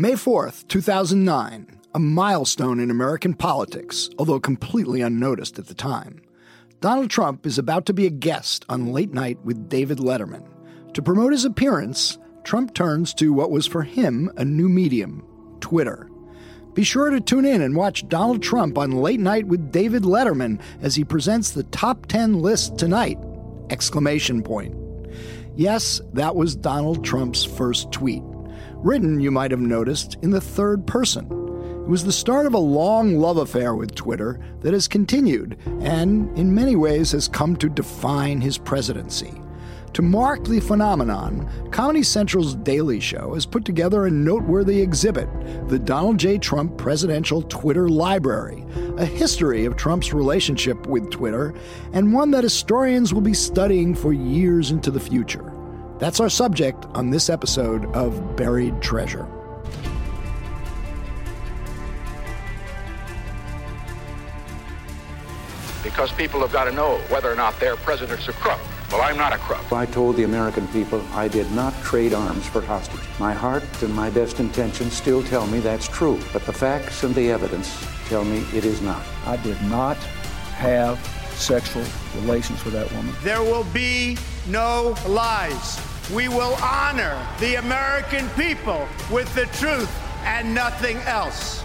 May 4th, 2009, a milestone in American politics, although completely unnoticed at the time. Donald Trump is about to be a guest on Late Night with David Letterman. To promote his appearance, Trump turns to what was for him a new medium Twitter. Be sure to tune in and watch Donald Trump on Late Night with David Letterman as he presents the top 10 list tonight! Exclamation point. Yes, that was Donald Trump's first tweet written, you might have noticed, in the third person. It was the start of a long love affair with Twitter that has continued and, in many ways, has come to define his presidency. To mark the phenomenon, Comedy Central's Daily Show has put together a noteworthy exhibit, the Donald J. Trump Presidential Twitter Library, a history of Trump's relationship with Twitter, and one that historians will be studying for years into the future. That's our subject on this episode of Buried Treasure. Because people have got to know whether or not their president's a crook. Well, I'm not a crook. I told the American people I did not trade arms for hostages. My heart and my best intentions still tell me that's true, but the facts and the evidence tell me it is not. I did not have sexual relations with that woman. There will be no lies. We will honor the American people with the truth and nothing else.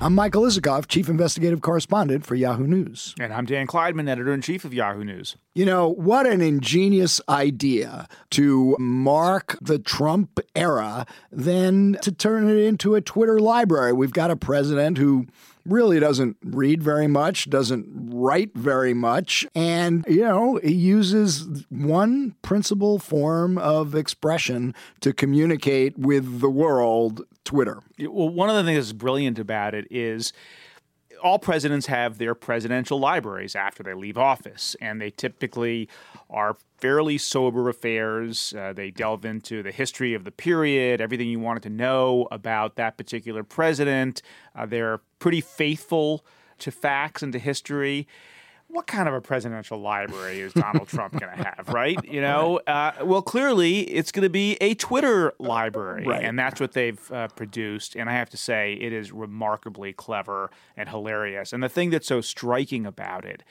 I'm Michael Isikoff, Chief Investigative Correspondent for Yahoo News. And I'm Dan Klaidman, Editor in Chief of Yahoo News. You know, what an ingenious idea to mark the Trump era, then to turn it into a Twitter library. We've got a president who really doesn't read very much, doesn't write very much, and, you know, he uses one principal form of expression to communicate with the world Twitter. Well, one of the things that's brilliant about it is all presidents have their presidential libraries after they leave office, and they typically are fairly sober affairs. Uh, they delve into the history of the period, everything you wanted to know about that particular president. Uh, they're pretty faithful to facts and to history what kind of a presidential library is Donald Trump going to have, right? You know, uh, well, clearly it's going to be a Twitter library, right. and that's what they've uh, produced. And I have to say, it is remarkably clever and hilarious. And the thing that's so striking about it,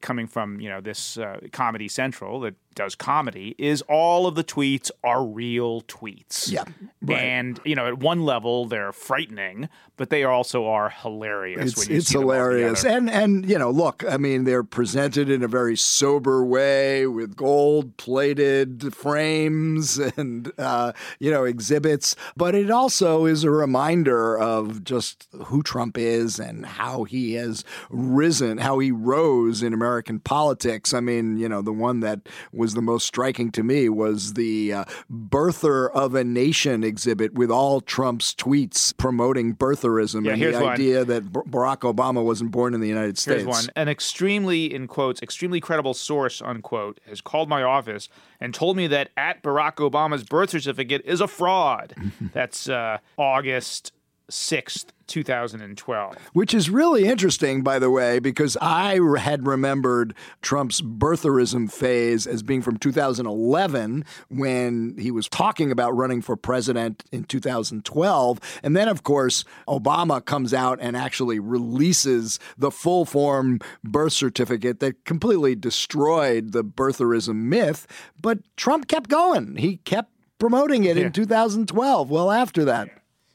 coming from you know this uh, Comedy Central that does comedy is all of the tweets are real tweets. Yeah. Right. And, you know, at one level, they're frightening, but they also are hilarious. It's, it's hilarious. And, and, you know, look, I mean, they're presented in a very sober way with gold plated frames and, uh, you know, exhibits. But it also is a reminder of just who Trump is and how he has risen, how he rose in American politics. I mean, you know, the one that was the most striking to me was the uh, birther of a nation exhibit with all Trump's tweets promoting birtherism Yeah, and here's the one. idea that B- Barack Obama wasn't born in the United States. Here's one. An extremely, in quotes, extremely credible source, unquote, has called my office and told me that at Barack Obama's birth certificate is a fraud. That's uh, August 6th, 2012. Which is really interesting, by the way, because I had remembered Trump's birtherism phase as being from 2011 when he was talking about running for president in 2012. And then, of course, Obama comes out and actually releases the full form birth certificate that completely destroyed the birtherism myth. But Trump kept going, he kept promoting it Yeah. in 2012, well after that.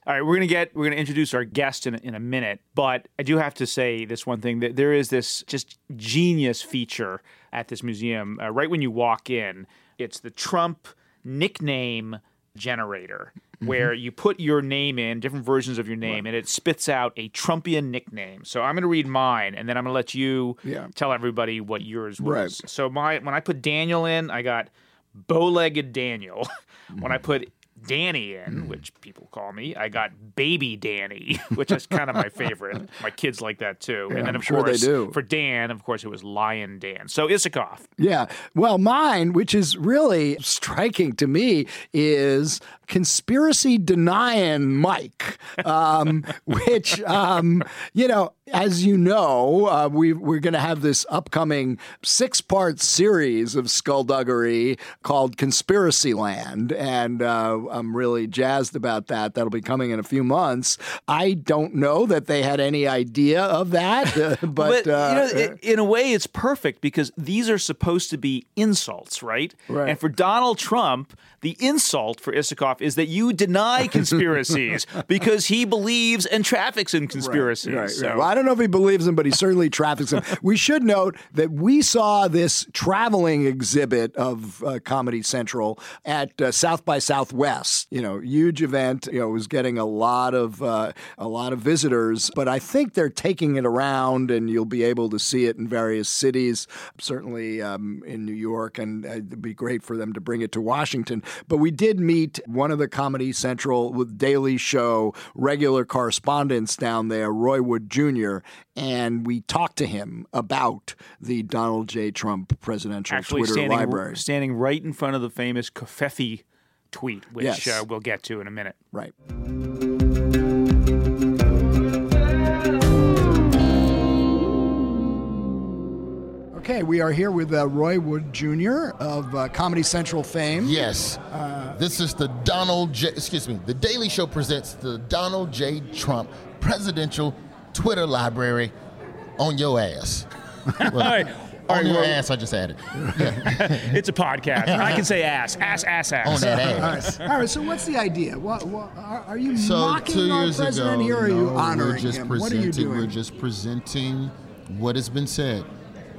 All right, we're gonna get we're gonna introduce our guest in a, in a minute, but I do have to say this one thing that there is this just genius feature at this museum. Uh, right when you walk in, it's the Trump nickname generator, where you put your name in, different versions of your name, and it spits out a Trumpian nickname. So I'm gonna read mine, and then I'm gonna let you Yeah. tell everybody what yours was. So my when I put Daniel in, I got bow-legged Daniel. when I put Danny in, which people call me, I got Baby Danny, which is kind of my favorite. My kids like that too. and then of sure course for Dan, of course, it was Lion Dan. So Isikoff. Yeah. Well, mine, which is really striking to me, is conspiracy denying Mike, um, which, um, you know, as you know, uh, we, we're going to have this upcoming six part series of skullduggery called Conspiracy Land. And uh, I'm really jazzed about that. That'll be coming in a few months. I don't know that they had any idea of that, uh, but. but you know, in a way, it's perfect because these are supposed to be insults, right? Right. And for Donald Trump, the insult for Isikoff is that you deny conspiracies because he believes and traffics in conspiracies. Right, right. So- Well, I don't know if he believes them, but he certainly traffics them. We should note that we saw this traveling exhibit of uh, Comedy Central at uh, South by Southwest. Yes, you know, huge event. You know, it was getting a lot of uh, a lot of visitors, but I think they're taking it around, and you'll be able to see it in various cities. Certainly um, in New York, and uh, it'd be great for them to bring it to Washington. But we did meet one of the Comedy Central with Daily Show regular correspondents down there, Roy Wood Jr., and we talked to him about the Donald J. Trump presidential actually Twitter standing, library. standing right in front of the famous covfefe tweet, which Yes. uh, we'll get to in a minute. Right. Okay, we are here with uh, Roy Wood Jr. of uh, Comedy Central fame. Yes. this is the Donald J. Excuse me. The Daily Show presents the Donald J. Trump Presidential Twitter Library on your ass. Well, right. All on your well- ass, I just added. It's a podcast. I can say ass, ass, ass, ass. On that ass. right. All right. So, what's the idea? What, what, are, are you So mocking two our years president ago, here, or are you honoring we're just him? presenting. What are you doing? We're just presenting what has been said.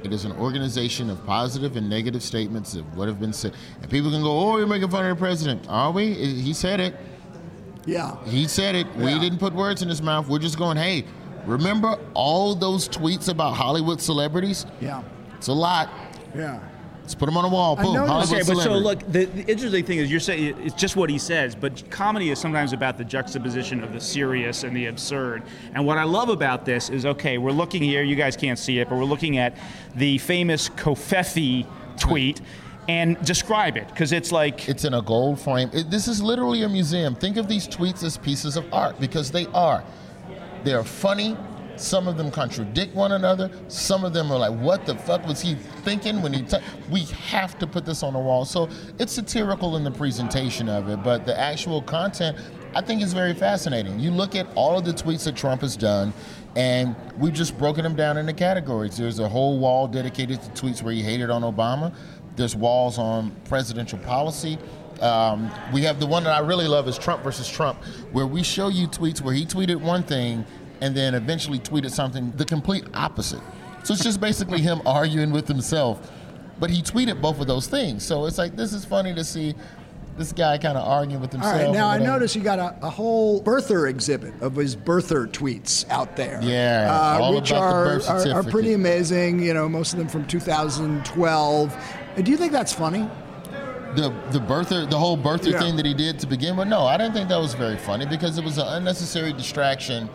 It is an organization of positive and negative statements of what have been said, and people can go, "Oh, you're making fun of the president." Are we? He said it. yeah. He said it. We didn't put words in his mouth. We're just going, hey, remember all those tweets about Hollywood celebrities? Yeah. It's a lot. Yeah. Let's put them on a wall. I Boom. Hollywood Okay, but so look, the, the interesting thing is you're saying it's just what he says, but comedy is sometimes about the juxtaposition of the serious and the absurd. And what I love about this is okay, we're looking here, you guys can't see it, but we're looking at the famous covfefe tweet and describe it because it's like It's in a gold frame. It, this is literally a museum. Think of these tweets as pieces of art because they are. They are funny. Some of them contradict one another. Some of them are like, "What the fuck was he thinking when he?" T-? We have to put this on the wall. So it's satirical in the presentation of it, but the actual content, I think, is very fascinating. You look at all of the tweets that Trump has done, and we've just broken them down into categories. There's a whole wall dedicated to tweets where he hated on Obama. There's walls on presidential policy. Um, we have the one that I really love is Trump versus Trump, where we show you tweets where he tweeted one thing and then eventually tweeted something the complete opposite. So it's just basically him arguing with himself, but he tweeted both of those things. So it's like this is funny to see this guy kind of arguing with himself. right. Now I notice noticed you got a, a whole birther exhibit of his birther tweets out there. Yeah, uh, all which about the are, are are pretty amazing. You know, most of them from 2012. Uh, Do you think that's funny? the the birther the whole birther Yeah. thing that he did to begin with no i didn't think that was very funny because it was an unnecessary distraction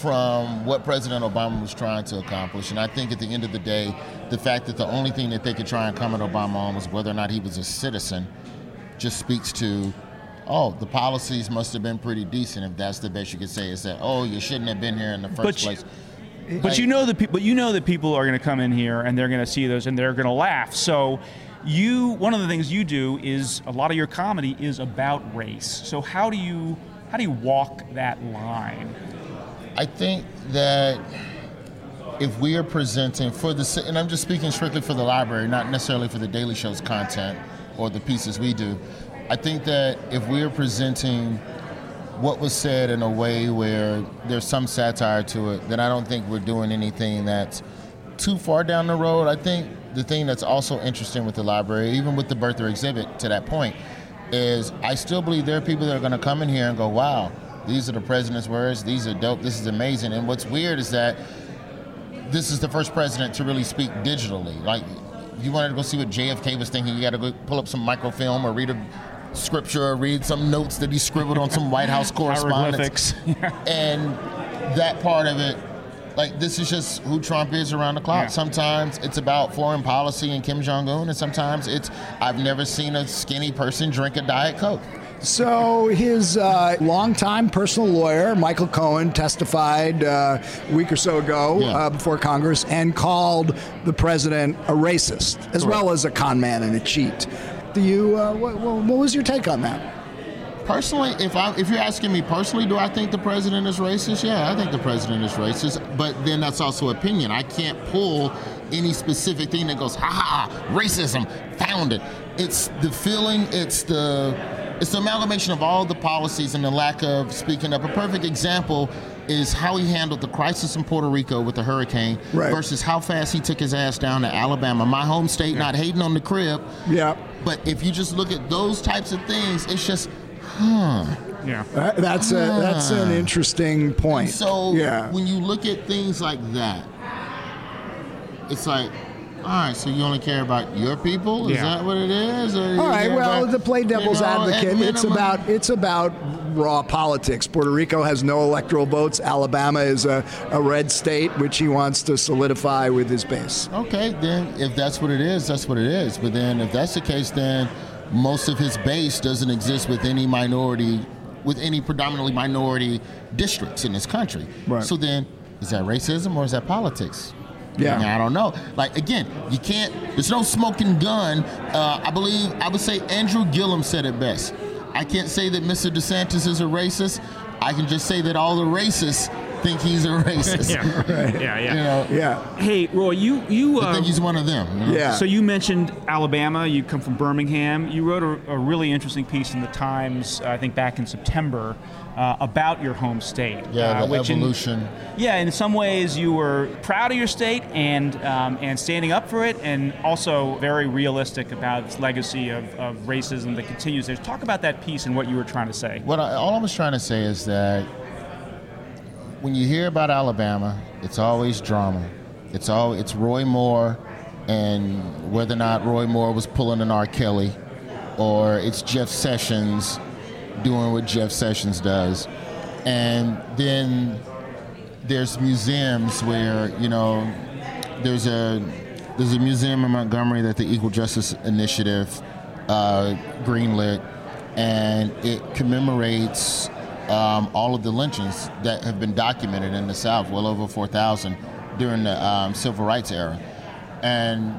from what president obama was trying to accomplish and i think at the end of the day the fact that the only thing that they could try and comment obama on was whether or not he was a citizen just speaks to oh the policies must have been pretty decent if that's the best you could say is that oh you shouldn't have been here in the first But you- place But you know the pe- but you know that people are going to come in here and they're going to see those and they're going to laugh. So you one of the things you do is a lot of your comedy is about race. So how do you how do you walk that line? I think that if we are presenting for the, and I'm just speaking strictly for the library, not necessarily for the Daily Show's content or the pieces we do, I think that if we are presenting what was said in a way where there's some satire to it, then I don't think we're doing anything that's too far down the road. I think the thing that's also interesting with the library, even with the birther exhibit to that point, is I still believe there are people that are going to come in here and go, wow, these are the president's words, these are dope, this is amazing. And what's weird is that this is the first president to really speak digitally. Like, you wanted to go see what JFK was thinking, you got to go pull up some microfilm or read a scripture or read some notes that he scribbled on some White House correspondence. And that part of it, like this is just who Trump is around the clock. Yeah. Sometimes it's about foreign policy and Kim Jong Un, and sometimes it's I've never seen a skinny person drink a diet coke. So his uh, longtime personal lawyer, Michael Cohen, testified uh, a week or so ago Yeah. uh, before Congress and called the president a racist, as well as a con man and a cheat. Do you? Uh, what, what was your take on that? Personally, if I if you're asking me personally, do I think the president is racist? Yeah, I think the president is racist. But then that's also opinion. I can't pull any specific thing that goes, ha, ha, racism, found it. It's the feeling. It's the it's the amalgamation of all the policies and the lack of speaking up. A perfect example is how he handled the crisis in Puerto Rico with the hurricane Right. versus how fast he took his ass down to Alabama, my home state. Not hating on the crib, Yeah. but if you just look at those types of things, it's just, huh. Yeah. Uh, That's a that's an interesting point. So yeah, when you look at things like that, it's like, all right, so you only care about your people? Is Yeah. that what it is? Or All right, Well, about- to play devil's you know, advocate, it's about it's about raw politics. Puerto Rico has no electoral votes. Alabama is a, a red state, which he wants to solidify with his base. Okay, then if that's what it is, that's what it is. But then if that's the case, then most of his base doesn't exist with any minority, with any predominantly minority districts in this country. Right. So then, is that racism or is that politics? Yeah. I, I don't know. Like again, you can't. There's no smoking gun. Uh, I believe I would say Andrew Gillum said it best. I can't say that Mr. DeSantis is a racist. I can just say that all the racists think he's a racist. Yeah. Yeah. Yeah. You know, Yeah. Hey, Roy, you you I uh, think he's one of them. you know? Yeah. So you mentioned Alabama. You come from Birmingham. You wrote a, a really interesting piece in the Times, I think, back in September, uh, about your home state. Yeah, uh, the which in- yeah, in some ways you were proud of your state and um, and standing up for it, and also very realistic about its legacy of, of racism that continues there. Talk about that piece and what you were trying to say. What I, all I was trying to say is that when you hear about Alabama, it's always drama. It's all it's Roy Moore, and whether or not Roy Moore was pulling an R. Kelly, or it's Jeff Sessions doing what Jeff Sessions does, and then there's museums where you know there's a there's a museum in Montgomery that the Equal Justice Initiative uh, greenlit, and it commemorates um, all of the lynchings that have been documented in the South, well over 4,000 during the um, Civil Rights era, and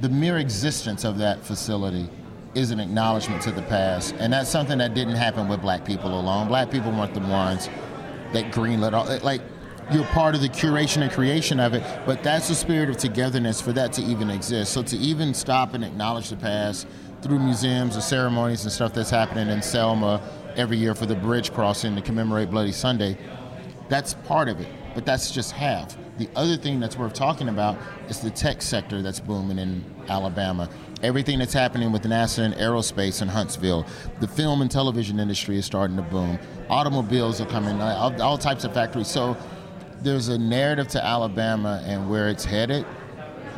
the mere existence of that facility is an acknowledgement to the past, and that's something that didn't happen with Black people alone. Black people weren't the ones that greenlit all like you're part of the curation and creation of it but that's the spirit of togetherness for that to even exist. So to even stop and acknowledge the past through museums and ceremonies and stuff that's happening in selma every year for the bridge crossing to commemorate bloody sunday. That's part of it but that's just half. The other thing that's worth talking about is the tech sector that's booming in alabama. Everything that's happening with nasa and aerospace in huntsville. The film and television industry is starting to boom. Automobiles are coming uh, all, all types of factories. So there's a narrative to alabama and where it's headed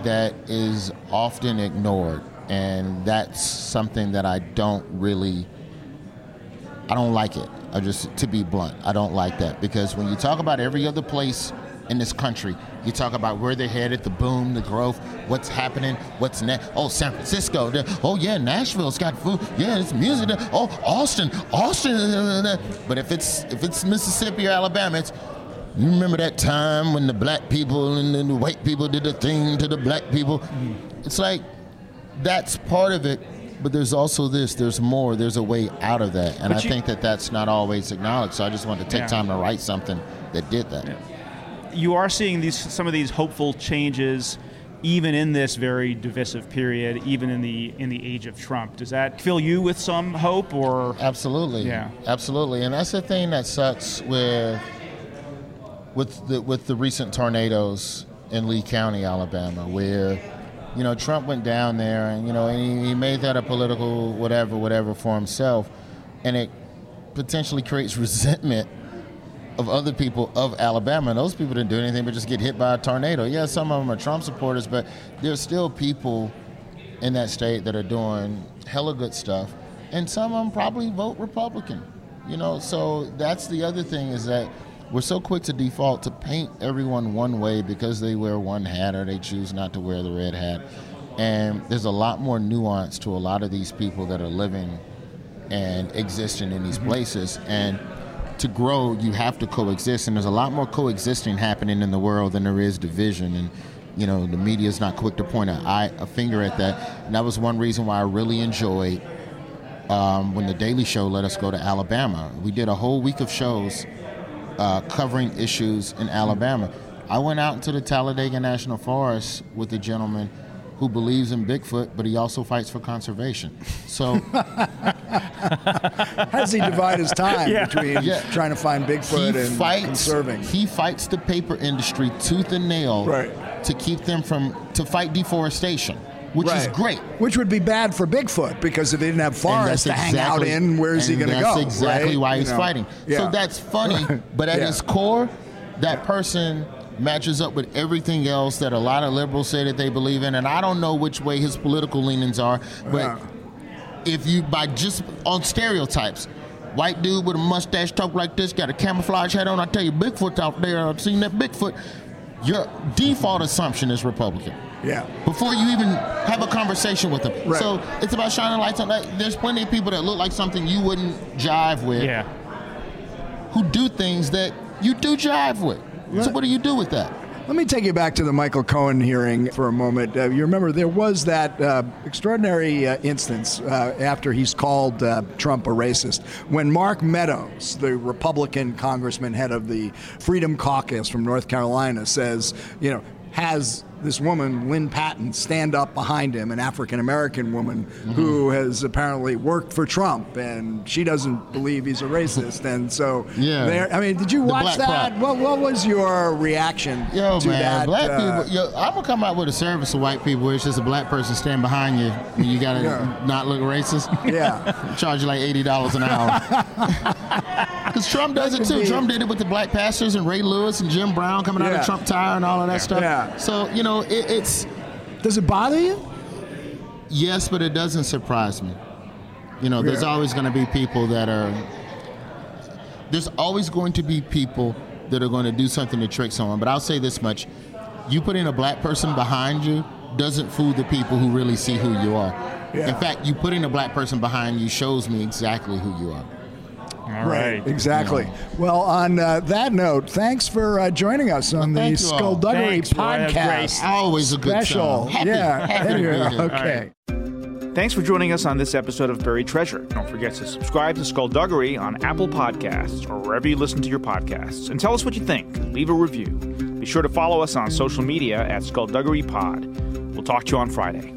that is often ignored. And that's something that i don't really I don't like it. I just to be blunt, I don't like that because when you talk about every other place in this country, you talk about where they're headed, the boom, the growth, what's happening, what's next. Oh, San Francisco. Oh yeah, Nashville's got food. Yeah, it's music. Oh, Austin, Austin. But if it's if it's Mississippi or Alabama, it's you remember that time when the black people and then the white people did the thing to the black people. It's like that's part of it but there's also this there's more there's a way out of that. And But i you- think that that's not always acknowledged so i just wanted to take Yeah. time to write something that did that. You are seeing these some of these hopeful changes even in this very divisive period even in the in the age of Trump. Does that fill you with some hope or? Absolutely. Yeah. absolutely. And that's the thing that sucks with with the with the recent tornadoes in lee county alabama where you know trump went down there and you know and he, he made that a political whatever whatever for himself and it potentially creates resentment of other people of Alabama. And those people didn't do anything but just get hit by a tornado. Yeah, some of them are Trump supporters, but there's still people in that state that are doing hella good stuff. And some of them probably vote Republican. You know, so that's the other thing is that we're so quick to default to paint everyone one way because they wear one hat or they choose not to wear the red hat. And there's a lot more nuance to a lot of these people that are living and existing in these places. And to grow, you have to coexist. And there's a lot more coexisting happening in the world than there is division. And you know, the media is not quick to point a, eye, a finger at that. And that was one reason why I really enjoyed um, when the Daily Show let us go to Alabama. We did a whole week of shows uh, covering issues in Alabama. I went out into the Talladega National Forest with a gentleman who believes in Bigfoot, but he also fights for conservation. So, how does he divide his time yeah. between yeah. trying to find Bigfoot he and fights, conserving? He fights the paper industry tooth and nail right. to keep them from to fight deforestation which right. is great. Which would be bad for Bigfoot because if he didn't have forests to exactly, hang out in, where's he going to go? That's exactly right? why he's you know, fighting. Yeah. So that's funny, but at yeah. his core, that person matches up with everything else that a lot of liberals say that they believe in. And I don't know which way his political leanings are, but uh-huh. if you, by just on stereotypes, white dude with a mustache talk like this, got a camouflage hat on, I tell you, Bigfoot's out there, I've seen that Bigfoot. Your default assumption is Republican. Yeah. Before you even have a conversation with them. Right. So it's about shining lights on that. There's plenty of people that look like something you wouldn't jive with. Yeah. Who do things that you do jive with. So what do you do with that? Let me take you back to the Michael Cohen hearing for a moment. Uh, you remember there was that uh, extraordinary uh, instance uh, after he's called uh, Trump a racist when Mark Meadows, the Republican congressman, head of the Freedom Caucus from North Carolina, says, you know, has this woman, Lynn Patton, stand up behind him, an African American woman mm-hmm. who has apparently worked for Trump, and she doesn't believe he's a racist. And so, yeah. I mean, did you watch that? What, what, was your reaction yo, to man, that? Black uh, people, yo, I'm gonna come out with a service of white people where it's just a black person stand behind you, and you gotta yeah. not look racist. Yeah, charge you like eighty dollars an hour. Because Trump does it too. Be... Trump did it with the black pastors and Ray Lewis and Jim Brown coming yeah. out of Trump Tower and all of that yeah. stuff. Yeah. So you know, it, it's. Does it bother you? Yes, but it doesn't surprise me. You know, there's always going to be people that are. There's always going to be people that are going to do something to trick someone. But I'll say this much: you putting a black person behind you doesn't fool the people who really see who you are. Yeah. In fact, you putting a black person behind you shows me exactly who you are. All right. right. Exactly. Yeah. Well, on uh, that note, thanks for uh, joining us on well, the Skullduggery podcast. Always a good special. Happy, yeah. Happy okay. Thanks for joining us on this episode of Buried Treasure. Don't forget to subscribe to Skullduggery on Apple Podcasts or wherever you listen to your podcasts. And tell us what you think. Leave a review. Be sure to follow us on social media at Skullduggery Pod. We'll talk to you on Friday.